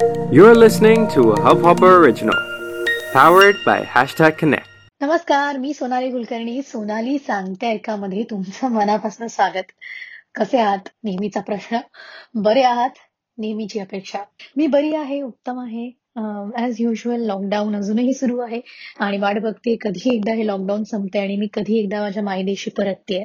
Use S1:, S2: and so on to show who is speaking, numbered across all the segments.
S1: You're listening to a Hubhopper original, powered by hashtag Connect.
S2: नमस्कार मी सोनाली कुलकर्णी. सोनाली सांगते ऐकामध्ये तुमचं मनापासून स्वागत. कसे आहात? नेहमीचा प्रश्न. बरे आहात? नेहमीची अपेक्षा. मी बरी आहे उत्तम आहे. ॲज युजल लॉकडाऊन अजूनही सुरू आहे आणि वाट बघते कधी एकदा हे लॉकडाऊन संपते आणि मी कधी एकदा माझ्या मायदेशी परतते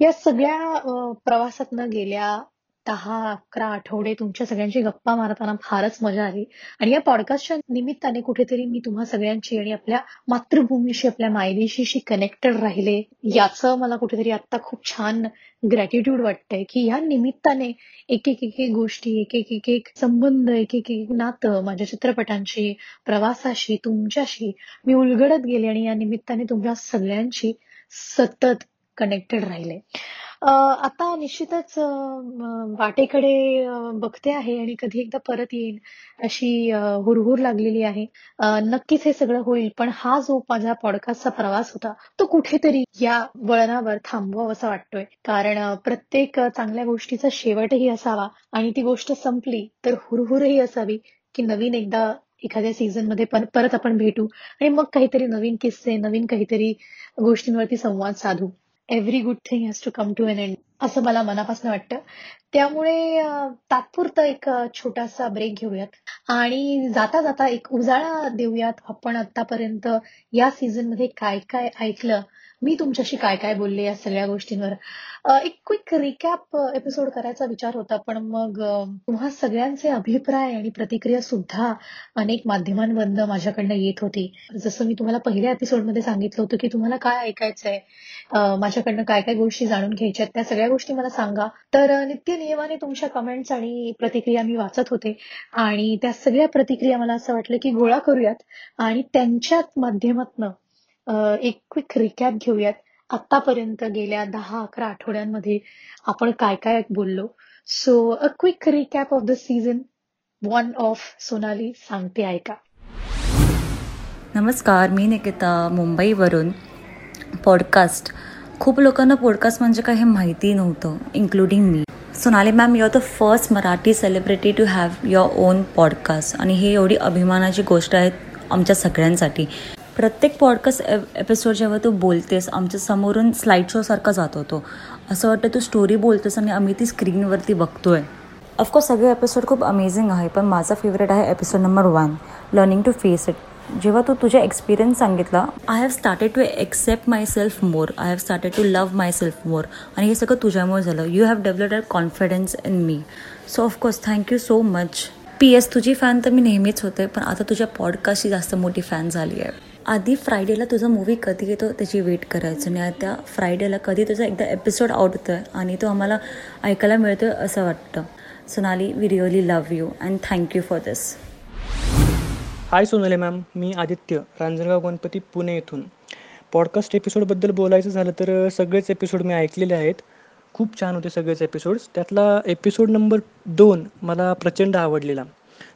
S2: या सगळ्या प्रवासातनं गेल्या दहा अकरा आठवडे तुमच्या सगळ्यांची गप्पा मारताना फारच मजा आली. आणि या पॉडकास्टच्या निमित्ताने कुठेतरी मी तुम्हा सगळ्यांची आणि आपल्या मातृभूमीशी आपल्या मायदेशीशी कनेक्टेड राहिले. याचं मला कुठेतरी आता खूप छान ग्रॅटिट्यूड वाटतंय की या निमित्ताने एक एक एक गोष्टी एक एक एक एक संबंध एक एक एक नातं माझ्या चित्रपटांशी प्रवासाशी तुमच्याशी मी उलगडत गेले आणि या निमित्ताने तुमच्या सगळ्यांशी सतत कनेक्टेड राहिले. आता निश्चितच वाटेकडे बघते आहे आणि कधी एकदा परत येईन अशी हुरहुर लागलेली आहे. नक्कीच हे सगळं होईल पण हा जो माझा पॉडकास्टचा प्रवास होता तो कुठेतरी या वळणावर थांबवावा असा वाटतोय. कारण प्रत्येक चांगल्या गोष्टीचा शेवटही असावा आणि ती गोष्ट संपली तर हुरहुरही असावी की नवीन एकदा एखाद्या सीझनमध्ये परत आपण भेटू आणि मग काहीतरी नवीन किस्से नवीन काहीतरी गोष्टींवरती संवाद साधू. Every good thing has to come to an end असं मला मनापासून वाटतं. त्यामुळे तात्पुरतं एक छोटासा ब्रेक घेऊयात. आणि जाता जाता एक उजाळा देऊयात आपण आतापर्यंत या सीझनमध्ये काय काय ऐकलं मी तुमच्याशी काय काय बोलले या सगळ्या गोष्टींवर? एक क्विक रिकॅप एपिसोड करायचा विचार होता पण मग तुम्हा सगळ्यांचे अभिप्राय आणि प्रतिक्रिया सुद्धा अनेक माध्यमांमधनं माझ्याकडनं येत होती. जसं मी तुम्हाला पहिल्या एपिसोडमध्ये सांगितलं होतं की तुम्हाला काय ऐकायचंय माझ्याकडनं काय काय गोष्टी जाणून घ्यायच्या त्या सगळ्या गोष्टी मला सांगा. तर नित्य नियमाने तुमच्या कमेंट्स आणि प्रतिक्रिया मी वाचत होते. आणि त्या सगळ्या प्रतिक्रिया मला असं वाटलं की गोळा करूयात आणि त्यांच्या माध्यमातनं एक क्विक रिकॅप घेऊयात. आतापर्यंत गेल्या दहा अकरा आठवड्यांमध्ये आपण काय काय बोललो? So a quick recap of the season one of Sonali सांगते ऐका.
S3: नमस्कार मी निकिता मुंबईवरून पॉडकास्ट खूप लोकांना पॉडकास्ट म्हणजे काय हे माहिती नव्हतं including me. Sonali ma'am your the first Marathi celebrity to have your own podcast आणि ही एवढी अभिमानाची गोष्ट आहे आमच्या सगळ्यांसाठी. प्रत्येक पॉडकास्ट एपिसोड जेव्हा तू बोलतेस आमच्या समोरून स्लाईड शोसारखा जातो तो असं वाटतं तू स्टोरी बोलतेस आणि आम्ही ती स्क्रीनवरती बघतोय. ऑफकोर्स सगळे एपिसोड खूप अमेझिंग आहे पण माझा फेवरेट आहे episode number one learning to face it जेव्हा तू तुझा एक्सपिरियन्स सांगितला I have started to accept myself more I have started to love myself more आणि हे सगळं तुझ्यामुळे झालं. You have developed confidence in me so of course thank you so much P S तुझी फॅन तर मी नेहमीच होते पण आता तुझ्या पॉडकास्टची जास्त मोठी फॅन झाली आहे. आधी फ्रायडेला तुझा मूवी कधी येतो त्याची वेट करायचं. आणि आता फ्रायडेला कधी तुझा एकदा एपिसोड आउट होतो आहे आणि तो आम्हाला ऐकायला मिळतो आहे असं वाटतं. Sonali we really love you and thank you for this
S4: hi Sonali ma'am मी आदित्य रांजणगाव गणपती पुणे येथून. पॉडकास्ट एपिसोडबद्दल बोलायचं झालं तर सगळेच एपिसोड मी ऐकलेले आहेत. खूप छान होते सगळेच एपिसोड्स त्यातला एपिसोड नंबर दोन मला प्रचंड आवडलेला.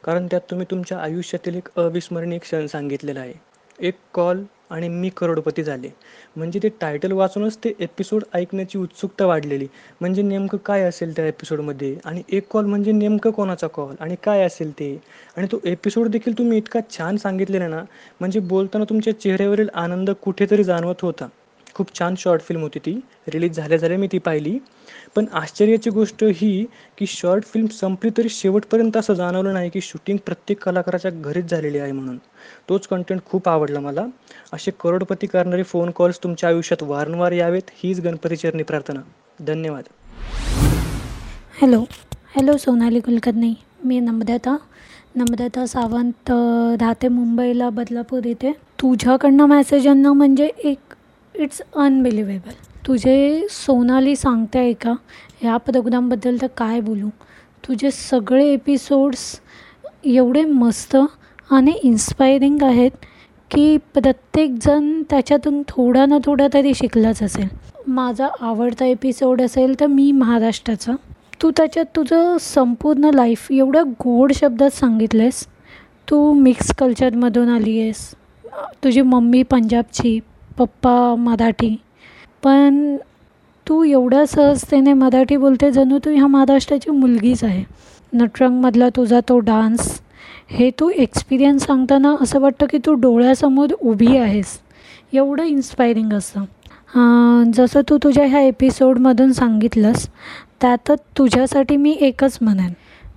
S4: कारण त्यात तुम्ही तुमच्या आयुष्यातील एक अविस्मरणीय क्षण सांगितलेला आहे. एक कॉल आणि मी करोडपती झाले. म्हणजे ते टायटल वाचूनच ते एपिसोड ऐकण्याची उत्सुकता वाढलेली. म्हणजे नेमकं काय असेल त्या एपिसोडमध्ये आणि एक कॉल म्हणजे नेमकं कोणाचा कॉल आणि काय असेल ते? आणि तो एपिसोड देखील तुम्ही इतका छान सांगितलेला ना म्हणजे बोलताना तुमच्या चेहऱ्यावरील आनंद कुठेतरी जाणवत होता. खूप छान शॉर्ट फिल्म होती ती. रिलीज झाल्या झाल्या मी ती पाहिली. पण आश्चर्याची गोष्ट ही की शॉर्ट फिल्म संपली तरी शेवटपर्यंत असं जाणवलं नाही की शूटिंग प्रत्येक कलाकाराच्या घरीच झालेली आहे म्हणून. तोच कंटेंट खूप आवडला मला. असे करोडपती करणारे फोन कॉल्स तुमच्या आयुष्यात वारंवार यावेत हीच गणपती चरणी प्रार्थना. धन्यवाद.
S5: Hello hello Sonali Kulkarni. मी नम्रता. नम्रता सावंत राहते मुंबईला बदलापूर इथे तुझ्याकडनं मेसेज आणणं म्हणजे एक इट्स अनबिलिव्हेबल तुझे सोनाली सांगते आहे का? ह्या प्रोग्रामबद्दल तर काय बोलू? तुझे सगळे एपिसोड्स एवढे मस्त आणि इन्स्पायरिंग आहेत की प्रत्येकजण त्याच्यातून थोडा ना थोडा तरी शिकलाच असेल. माझा आवडता एपिसोड असेल तर मी महाराष्ट्राचा. तू त्याच्यात तुझं संपूर्ण लाईफ एवढ्या गोड शब्दात सांगितलेस तू मिक्स कल्चरमधून आली आहेस तुझी मम्मी पंजाबची. पप्पा मराठी. पण तू एवढ्या सहजतेने मराठी बोलते जणू तू ह्या महाराष्ट्राची मुलगीच आहे. नटरंगमधला तुझा तो डान्स हे तू एक्सपिरियन्स सांगताना असं वाटतं की तू डोळ्यासमोर उभी आहेस. एवढं इन्स्पायरिंग असतं. जसं तू तुझ्या ह्या एपिसोडमधून सांगितलंस त्यातच तुझ्यासाठी मी एकच म्हणेन.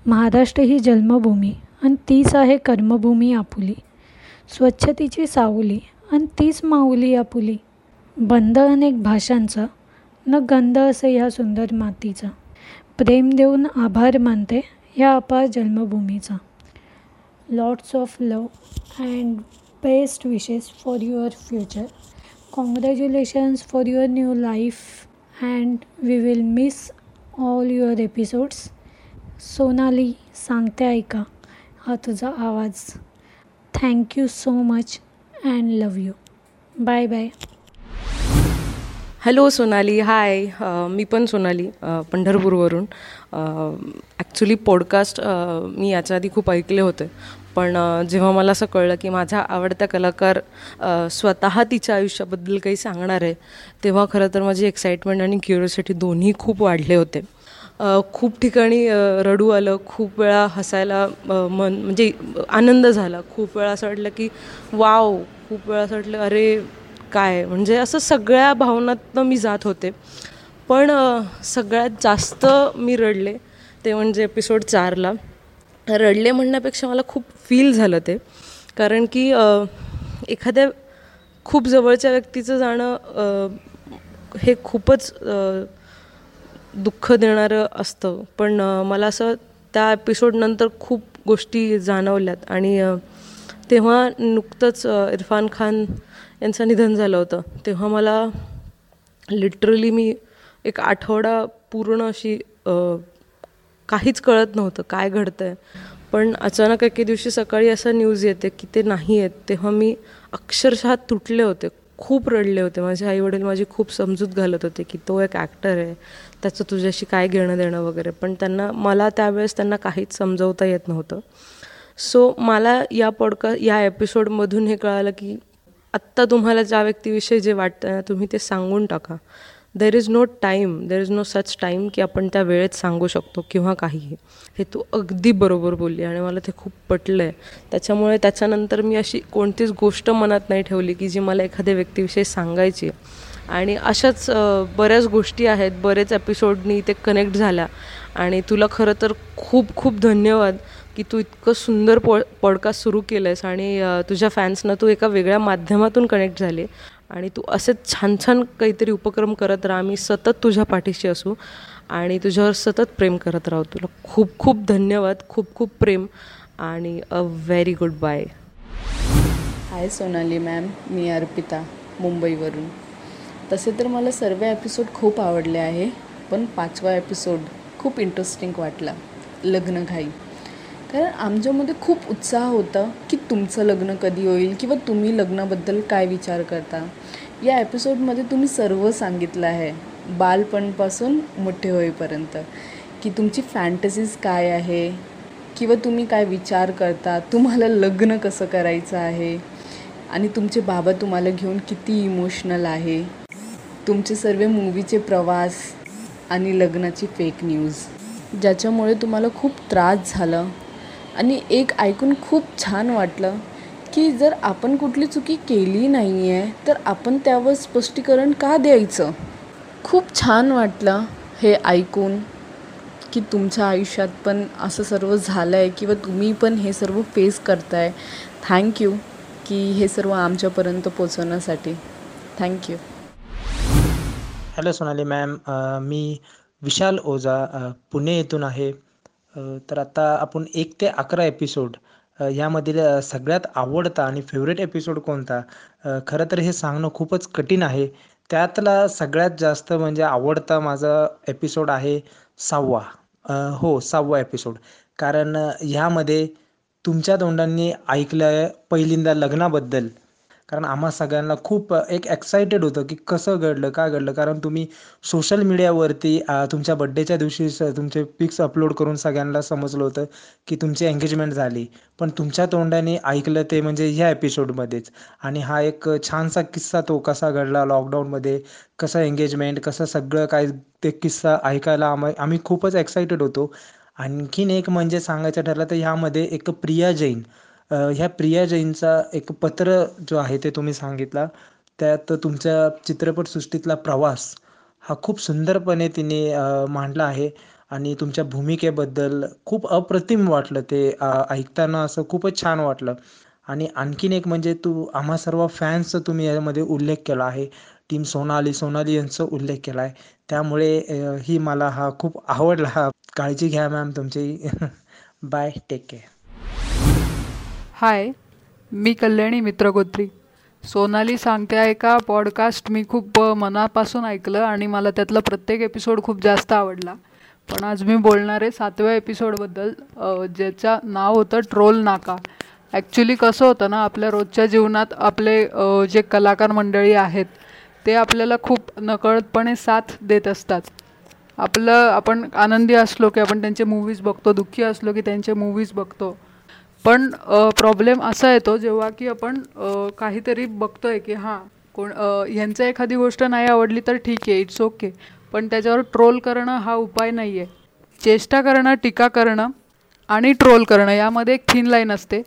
S5: महाराष्ट्र ही जन्मभूमी आणि तीच आहे कर्मभूमी आपुली. स्वच्छतेची सावली आणि तीच माऊली आपुली बंद अनेक भाषांचा न गंध असे ह्या सुंदर मातीचा. प्रेम देऊन आभार मानते ह्या अपार जन्मभूमीचा. Lots of love and best wishes for your future congratulations for your new life and we will miss all your episodes Sonali सांगते ऐका हा तुझा आवाज. Thank you so much and love you bye bye
S6: hello Sonali hi मी पण Sonali uh, पंढरपूरवरून. Uh, actually podcast uh, मी याच्या आधी खूप ऐकले होते. पण जेव्हा मला असं कळलं की माझा आवडता कलाकार स्वतः तिच्या आयुष्याबद्दल काही सांगणार आहे तेव्हा खरं तर माझी एक्साइटमेंट आणि क्युरियोसिटी दोन्ही खूप वाढले होते. खूप ठिकाणी रडू आलं खूप वेळा हसायला मन म्हणजे आनंद झाला. खूप वेळा असं वाटलं की वाव खूप वेळा असं वाटलं अरे काय? म्हणजे असं सगळ्या भावनातनं मी जात होते. पण सगळ्यात जास्त मी रडले ते म्हणजे एपिसोड चारला. रडले म्हणण्यापेक्षा मला खूप फील झालं ते. कारण की एखाद्या खूप जवळच्या व्यक्तीचं जाणं हे खूपच दुःख देणारं असतं. पण मला असं त्या एपिसोडनंतर खूप गोष्टी जाणवल्यात. आणि तेव्हा नुकतंच इरफान खान यांचं निधन झालं होतं. तेव्हा मला लिटरली मी एक आठवडा पूर्ण अशी काहीच कळत नव्हतं काय घडतं आहे पण अचानक एके दिवशी सकाळी असं न्यूज येते की ते नाही आहेत तेव्हा मी अक्षरशः तुटले होते. खूप रडले होते. माझे आईवडील माझी खूप समजूत घालत होते की तो एक ॲक्टर आहे. त्याचं तुझ्याशी काय घेणं देणं वगैरे. पण त्यांना मला त्यावेळेस त्यांना काहीच समजवता येत नव्हतं. सो मला या पॉडका या एपिसोडमधून हे कळालं की आत्ता तुम्हाला ज्या व्यक्तीविषयी जे वाटतं ना तुम्ही ते सांगून टाका. There is no time there is no such time की आपण त्या वेळेत सांगू शकतो किंवा काहीही. हे तू अगदी बरोबर बोलली आणि मला ते खूप पटलं आहे त्याच्यामुळे त्याच्यानंतर मी अशी कोणतीच गोष्ट मनात नाही ठेवली की जी मला एखाद्या व्यक्तीविषयी सांगायची आहे. आणि अशाच बऱ्याच गोष्टी आहेत बरेच एपिसोडनी ते कनेक्ट झाल्या. आणि तुला खरं तर खूप खूप धन्यवाद की तू इतकं सुंदर पॉ पॉडकास्ट सुरू केलं आहेस आणि तुझ्या फॅन्सना तू एका वेगळ्या माध्यमातून कनेक्ट झाले. आणि तू असेच छान छान काहीतरी उपक्रम करत राहा. मी सतत तुझ्या पाठीशी असू आणि तुझ्यावर सतत प्रेम करत राहू. तुला खूप खूप धन्यवाद खूप खूप प्रेम आणि a very good bye
S7: hi Sonali ma'am मी अर्पिता मुंबईवरून. तसे तर मला सर्व एपिसोड खूप आवडले आहे पण पाचवा एपिसोड खूप इंटरेस्टिंग वाटला लग्नघाई कारण आमच्यामध्ये खूप उत्साह होता की तुमचं लग्न कधी होईल किंवा तुम्ही लग्नाबद्दल काय विचार करता. या एपिसोडमध्ये तुम्ही सर्व सांगितलं आहे बालपणपासून मोठे होईपर्यंत की तुमची फॅन्टसीज काय आहे किंवा तुम्ही काय विचार करता तुम्हाला लग्न कसं करायचं आहे आणि तुमचे बाबा तुम्हाला घेऊन किती इमोशनल आहे. तुमचे सर्व मूवीचे प्रवास आणि लग्नाची फेक न्यूज ज्याच्यामुळे तुम्हाला खूप त्रास झाला. आणि एक ऐकून खूप छान वाटलं की जर आपण कुठली चुकी केली नाही आहे तर आपण त्यावर स्पष्टीकरण का द्यायचं? खूप छान वाटलं हे ऐकून की तुमच्या आयुष्यात पण असं सर्व झालं आहे किंवा तुम्ही पण हे सर्व फेस करताय. थँक्यू की हे सर्व आमच्यापर्यंत पोचवण्यासाठी thank you
S8: hello Sonali ma'am मी विशाल ओझा पुणे येथून आहे. तर आता आपण एक ते अकरा एपिसोड यामधील सगळ्यात आवडता आणि फेवरेट एपिसोड कोणता? खरं तर हे सांगणं खूपच कठीण आहे. त्यातला सगळ्यात जास्त म्हणजे आवडता माझा एपिसोड आहे सहावा. हो सहावा एपिसोड कारण ह्यामध्ये तुमच्या तोंडांनी ऐकलं पहिल्यांदा लग्नाबद्दल. कारण आम्हा सगळ्यांना खूप एक एक्सायटेड होतं की कसं घडलं का घडलं. कारण तुम्ही सोशल मीडियावरती तुमच्या बड्डेच्या दिवशी स तुमचे पिक्स अपलोड करून सगळ्यांना समजलं होतं की तुमची एंगेजमेंट झाली. पण तुमच्या तोंडाने ऐकलं ते म्हणजे ह्या एपिसोडमध्येच आणि हा एक छानसा किस्सा तो कसा घडला लॉकडाऊनमध्ये कसं एंगेजमेंट कसं सगळं काय ते किस्सा ऐकायला आम्ही आम्ही खूपच एक्सायटेड होतो. आणखीन एक म्हणजे सांगायचं ठरलं तर ह्यामध्ये एक प्रिया जैन. ह्या प्रिया जैनचा एक पत्र जो आहे ते तुम्ही सांगितला त्यात तुमच्या चित्रपटसृष्टीतला प्रवास हा खूप सुंदरपणे तिने मांडला आहे आणि तुमच्या भूमिकेबद्दल खूप अप्रतिम वाटलं ते ऐकताना असं खूपच छान वाटलं. आणि आणखीन एक म्हणजे तू आम्हा सर्व फॅन्सचा तुम्ही यामध्ये उल्लेख केला आहे. टीम सोनाली सोनाली यांचा उल्लेख केला आहे त्यामुळे ही मला हा खूप आवडला. हा काळजी घ्या मॅम तुमची. Bye take care.
S9: हाय मी कल्याणी मित्रगोत्री सोनाली सांगते आहे का पॉडकास्ट मी खूप मनापासून ऐकलं आणि मला त्यातला प्रत्येक एपिसोड खूप जास्त आवडला. पण आज मी बोलणार आहे सातव्या एपिसोडबद्दल ज्याचं नाव होतं ट्रोल नाका. ॲक्च्युली कसं होतं ना आपल्या रोजच्या जीवनात आपले जे कलाकार मंडळी आहेत ते आपल्याला खूप नकळतपणे साथ देत असतात. आपलं आपण आनंदी असलो की आपण त्यांचे मूवीज बघतो दुःखी असलो की त्यांचे मूवीज बघतो पण प्रॉब्लेम असा येतो जेव्हा की आपण काहीतरी बघतोय की हां कोण ह्यांचं एखादी गोष्ट नाही आवडली तर ठीक आहे इट्स ओके पण त्याच्यावर ट्रोल करणं हा उपाय नाही आहे चेष्टा करणं टीका करणं आणि ट्रोल करणं यामध्ये एक थिन लाईन असते.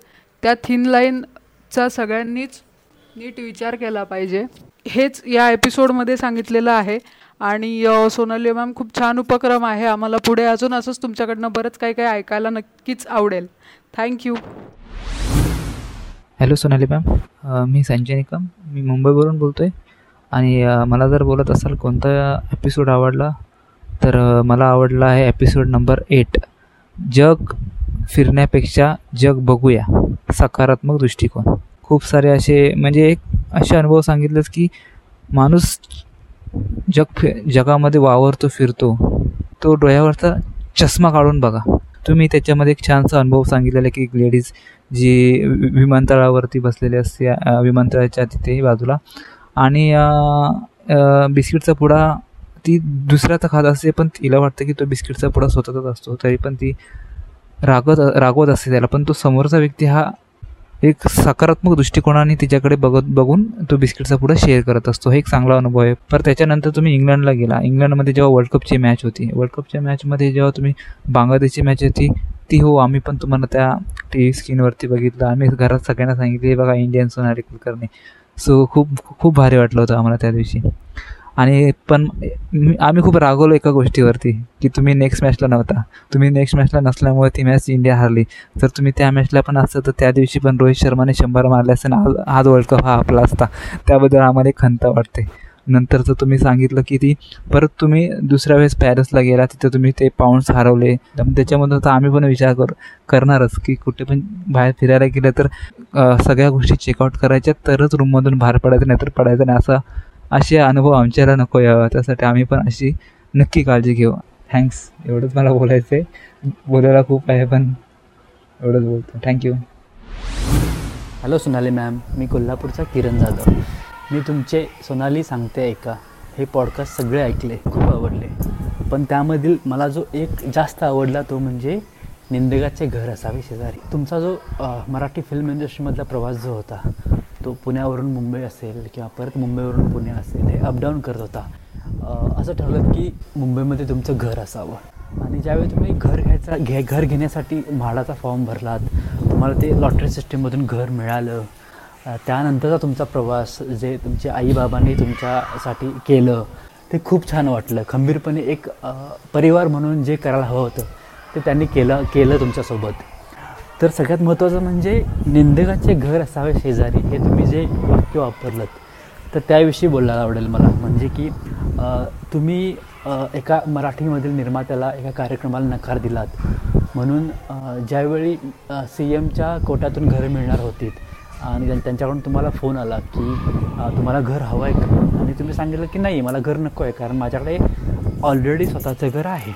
S9: त्या थिन लाईनचा सगळ्यांनीच नीट विचार केला पाहिजे. हेच या एपिसोडमध्ये सांगितलेलं आहे. आणि सोनाली मॅम खूप छान उपक्रम आहे. आम्हाला पुढे अजून असंच तुमच्याकडनं बरंच काही काही ऐकायला नक्कीच आवडेल. Thank you
S10: hello Sonali ma'am. मी संजय निकम. मी मुंबईवरून बोलतो आहे आणि मला जर बोलत असाल कोणता एपिसोड आवडला तर मला आवडला आहे एपिसोड नंबर एट जग फिरण्यापेक्षा जग बघूया. सकारात्मक दृष्टिकोन. खूप सारे असे म्हणजे एक असे अनुभव सांगितलेच की माणूस जग फि जगामध्ये वावरतो फिरतो. तो डोळ्यावरचा चष्मा काढून बघा. तुम्ही त्याच्यामध्ये एक छानसा अनुभव सांगितलेला की एक लेडीज जी विमानतळावरती बसलेली असते विमानतळाच्या तिथे बाजूला. आणि बिस्किटचा पुडा ती दुसऱ्याचा खात असते पण तिला वाटतं की तो बिस्किटचा पुडा स्वतःचाच असतो तरी पण ती रागवत रागवत असते त्याला. पण तो समोरचा व्यक्ती हा एक सकारात्मक दृष्टिकोनाने तिच्याकडे बघत बघून तो बिस्किटचा पुढं शेअर करत असतो. हे एक चांगला अनुभव आहे. पर त्याच्यानंतर तुम्ही इंग्लंडला गेला. इंग्लंडमध्ये जेव्हा वर्ल्ड कपची मॅच होती. वर्ल्ड कपच्या मॅचमध्ये जेव्हा तुम्ही बांगलादेशची मॅच होती ती हो आम्ही पण तुम्हाला त्या टी व्ही स्क्रीनवरती बघितलं. आम्ही घरात सगळ्यांना सांगितले बघा इंडियन सोनारी कुलकर्णी. सो खूप खूप भारी वाटलं होतं आम्हाला त्या दिवशी. आणि पण आम्ही खूप रागवलो एका गोष्टीवरती की तुम्ही नेक्स्ट मॅचला नव्हता. तुम्ही नेक्स्ट मॅचला नसल्यामुळे ती मॅच इंडिया हरली. तर तुम्ही त्या मॅचला पण असतं तर त्या दिवशी पण रोहित शर्माने शंभर मारले असते आज आज वर्ल्ड कप हा आपला असता. त्याबद्दल आम्हाला एक खंत वाटते. नंतर तर तुम्ही सांगितलं की ती परत तुम्ही दुसऱ्या वेळेस पॅरिसला गेला तिथं तुम्ही ते पाऊंड्स हरवले. त्याच्यामधून तर आम्ही पण विचार कर करणारच की कुठे पण बाहेर फिरायला गेलं तर सगळ्या गोष्टी चेकआउट करायच्या तरच रूममधून बाहेर पडायचं नाही तर पडायचं नाही असा असे अनुभव आमच्याला नको यावं. त्यासाठी आम्ही पण अशी नक्की काळजी घेऊ. थँक्स एवढंच मला बोलायचं आहे बोलायला खूप आहे पण एवढंच बोलतो. Thank you
S11: hello Sonali ma'am मी कोल्हापूरचा किरण जाधव. मी तुमचे सोनाली सांगते ऐका. हे पॉडकास्ट सगळे ऐकले खूप आवडले. पण त्यामधील मला जो एक जास्त आवडला तो म्हणजे निंदगाचे घर असावे शेजारी. तुमचा जो मराठी फिल्म इंडस्ट्रीमधला प्रवास जो होता तो पुण्यावरून मुंबई असेल किंवा परत मुंबईवरून पुणे असेल हे अपडाऊन करत होता. असं ठरलं की मुंबईमध्ये तुमचं घर असावं. आणि ज्यावेळी तुम्ही घर घ्यायचा घे घर घेण्यासाठी म्हाडाचा फॉर्म भरलात तुम्हाला ते लॉटरी सिस्टीममधून घर मिळालं. त्यानंतरचा तुमचा प्रवास जे तुमच्या आईबाबांनी तुमच्यासाठी केलं ते खूप छान वाटलं. खंबीरपणे एक परिवार म्हणून जे करायला हवं होतं ते त्यांनी केलं केलं तुमच्यासोबत. तर सगळ्यात महत्त्वाचं म्हणजे निंदकाचे घर असावे शेजारी हे तुम्ही जे वाक्य वापरलं तर त्याविषयी बोलायला आवडेल मला. म्हणजे की तुम्ही एका मराठीमधील निर्मात्याला एका कार्यक्रमाला नकार दिलात. म्हणून ज्यावेळी सी एमच्या कोट्यातून घरं मिळणार होती आणि त्यांच्याकडून तुम्हाला फोन आला की तुम्हाला घर हवं आहे का? आणि तुम्ही सांगितलं की नाही मला घर नको आहे कारण माझ्याकडे ऑलरेडी स्वतःचं घर आहे.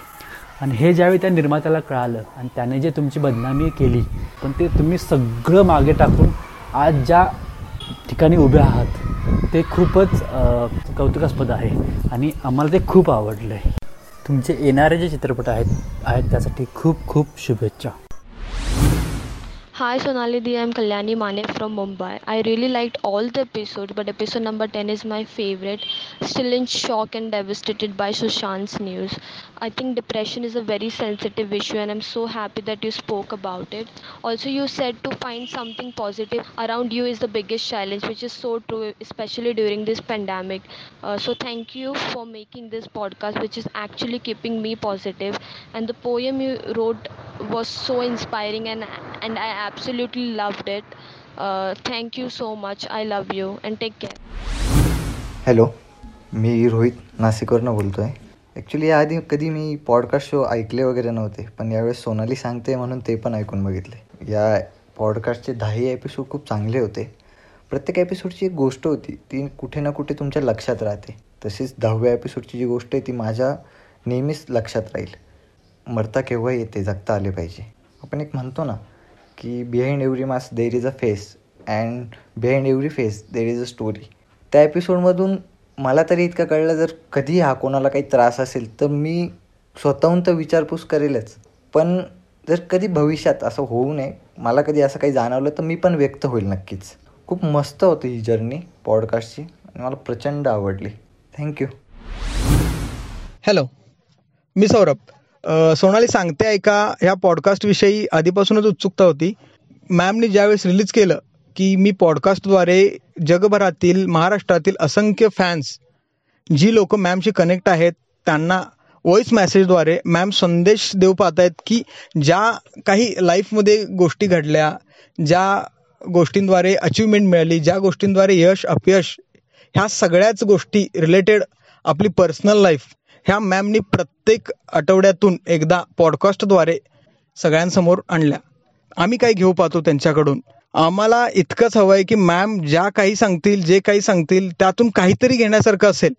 S11: आणि हे ज्यावेळी त्या निर्मात्याला कळालं आणि त्याने जे तुमची बदनामी केली पण ते तुम्ही सगळं मागे टाकून आज ज्या ठिकाणी उभे आहात ते खूपच कौतुकास्पद आहे आणि आम्हाला ते खूप आवडलं आहे तुमचे येणारे जे चित्रपट आहेत आहेत त्यासाठी खूप खूप शुभेच्छा.
S12: Hi Sonali Di, I'm Kalyani Mane from Mumbai. I really liked all the episodes, but episode number 10 is my favorite. Still in shock and devastated by Sushant's news. I think depression is a very sensitive issue, and I'm so happy that you spoke about it. Also, you said to find something positive around you is the biggest challenge, which is so true, especially during this pandemic. Uh, so, thank you for making this podcast, which is actually keeping me positive. And the poem you wrote was so inspiring, and and I absolutely loved it. Uh, thank you so much. I love you and take care.
S13: Hello मी रोहित नाशिकवरनं बोलतो आहे actually याआधी कधी मी podcast show ऐकले वगैरे नव्हते पण यावेळेस सोनाली सांगते म्हणून ते पण ऐकून बघितले या पॉडकास्टचे दहाही एपिसोड खूप चांगले होते प्रत्येक एपिसोडची एक गोष्ट होती ती कुठे ना कुठे तुमच्या लक्षात राहते तसेच दहाव्या एपिसोडची जी गोष्ट आहे ती माझ्या नेहमीच लक्षात राहील मरता केव्हा येते जगता आले पाहिजे. आपण एक म्हणतो ना की behind every mask there is a face and behind every face there is a story त्या एपिसोडमधून मला तरी इतकं कळलं जर कधी हा कोणाला काही त्रास असेल तर मी स्वतःहून तर विचारपूस करेलच. पण जर कधी भविष्यात असं होऊ नये मला कधी असं काही जाणवलं तर मी पण व्यक्त होईल नक्कीच. खूप मस्त होती ही जर्नी पॉडकास्टची आणि मला प्रचंड आवडली. थँक्यू
S14: हॅलो मी सौरभ. सोनाली सांगते ऐका ह्या पॉडकास्टविषयी आधीपासूनच उत्सुकता होती. मॅमने ज्यावेळेस रिलीज केलं की मी पॉडकास्टद्वारे जगभरातील महाराष्ट्रातील असंख्य फॅन्स जी लोक मॅमशी कनेक्ट आहेत त्यांना व्हॉइस मॅसेजद्वारे मॅम संदेश देऊ पाहत आहेत की ज्या काही लाईफमध्ये गोष्टी घडल्या ज्या गोष्टींद्वारे अचिव्हमेंट मिळाली ज्या गोष्टींद्वारे यश अपयश ह्या सगळ्याच गोष्टी रिलेटेड आपली पर्सनल लाईफ ह्या मॅमनी प्रत्येक आठवड्यातून एकदा पॉडकास्टद्वारे सगळ्यांसमोर आणल्या. आम्ही काय घेऊ पाहतो त्यांच्याकडून? आम्हाला इतकंच हवं आहे की मॅम ज्या काही सांगतील जे काही सांगतील त्यातून काहीतरी घेण्यासारखं असेल.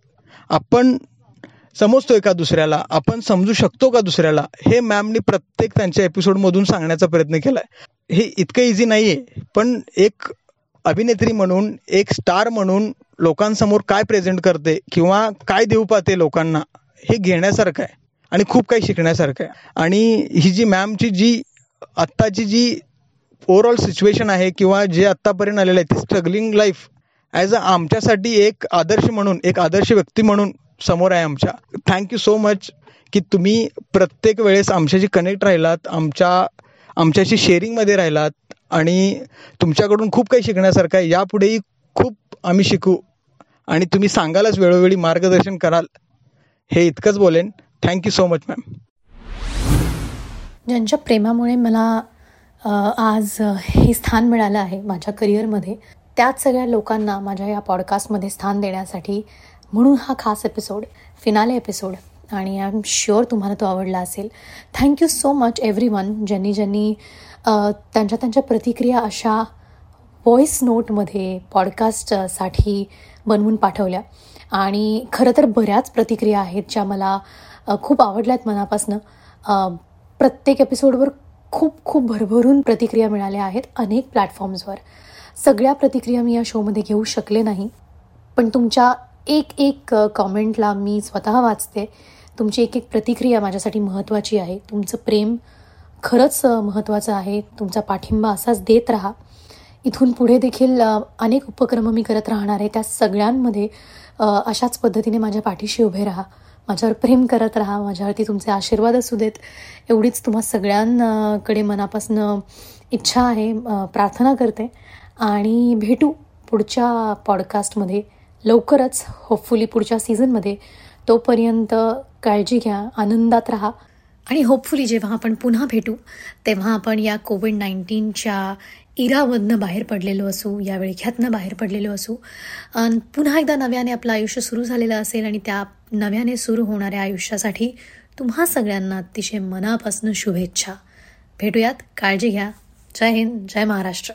S14: आपण समजतोय का दुसऱ्याला? आपण समजू शकतो का दुसऱ्याला? हे मॅमनी प्रत्येक त्यांच्या एपिसोडमधून सांगण्याचा प्रयत्न केलाय. हे इतकं इझी नाही आहे पण एक अभिनेत्री म्हणून एक स्टार म्हणून लोकांसमोर काय प्रेझेंट करते किंवा काय देऊ पाहते लोकांना? हे घेण्यासारखं आहे आणि खूप काही शिकण्यासारखं आहे. आणि ही जी मॅमची जी आत्ताची जी ओव्हरऑल सिच्युएशन आहे किंवा जे आत्तापर्यंत आलेलं आहे ती स्ट्रगलिंग लाईफ ॲज अ आमच्यासाठी एक आदर्श म्हणून एक आदर्श व्यक्ती म्हणून समोर आहे आमच्या. थँक्यू सो मच की तुम्ही प्रत्येक वेळेस आमच्याशी कनेक्ट राहिलात आमच्या आमच्याशी शेअरिंगमध्ये राहिलात आणि तुमच्याकडून खूप काही शिकण्यासारखं आहे. यापुढेही खूप आम्ही शिकू आणि तुम्ही सांगालच वेळोवेळी मार्गदर्शन कराल. हे इतकंच बोलेन. थँक्यू सो मच मॅम
S2: ज्यांच्या प्रेमामुळे मला आज हे स्थान मिळालं आहे माझ्या करिअरमध्ये त्याच सगळ्या लोकांना माझ्या या पॉडकास्टमध्ये स्थान देण्यासाठी म्हणून हा खास एपिसोड फिनाले एपिसोड आणि आय एम शुअर तुम्हाला तो आवडला असेल. Thank you so much everyone ज्यांनी ज्यांनी त्यांच्या त्यांच्या प्रतिक्रिया अशा व्हॉइस नोटमध्ये पॉडकास्टसाठी बनवून पाठवल्या. आणि खरं तर बऱ्याच प्रतिक्रिया आहेत ज्या मला खूप खूप आवडल्यात मनापासनं. प्रत्येक एपिसोडवर खूप खूप भरभरून प्रतिक्रिया मिळाल्या आहेत अनेक प्लॅटफॉर्म्सवर. सगळ्या प्रतिक्रिया मी या शोमध्ये घेऊ शकले नाही. पण तुमच्या एक एक कॉमेंटला मी स्वतः वाचते. तुमची एक एक प्रतिक्रिया माझ्यासाठी महत्त्वाची आहे. तुमचं प्रेम खरंच महत्त्वाचं आहे. तुमचा पाठिंबा असाच देत राहा. इथून पुढे देखील अनेक उपक्रम मी करत राहणार आहे. त्या सगळ्यांमध्ये अशाच पद्धतीने माझ्या पाठीशी उभे राहा. माझ्यावर प्रेम करत राहा. माझ्यावरती तुमचे आशीर्वाद असू देत. एवढीच तुम्हा सगळ्यांकडे मनापासून इच्छा आहे. प्रार्थना करते. आणि भेटू पुढच्या पॉडकास्टमध्ये लवकरच होपफुली पुढच्या सीझनमध्ये तोपर्यंत काळजी घ्या. आनंदात राहा. आणि होपफुली जेव्हा आपण पुन्हा भेटू तेव्हा आपण या कोविड नाईन्टीनच्या इरामधनं बाहेर पडलेलो असू या विळख्यातनं बाहेर पडलेलो असू आणि पुन्हा एकदा नव्याने आपलं आयुष्य सुरू झालेलं असेल आणि त्या नव्याने सुरू होणाऱ्या आयुष्यासाठी तुम्हा सगळ्यांना अतिशय मनापासून शुभेच्छा. भेटूयात काळजी घ्या. जय हिंद जय महाराष्ट्र.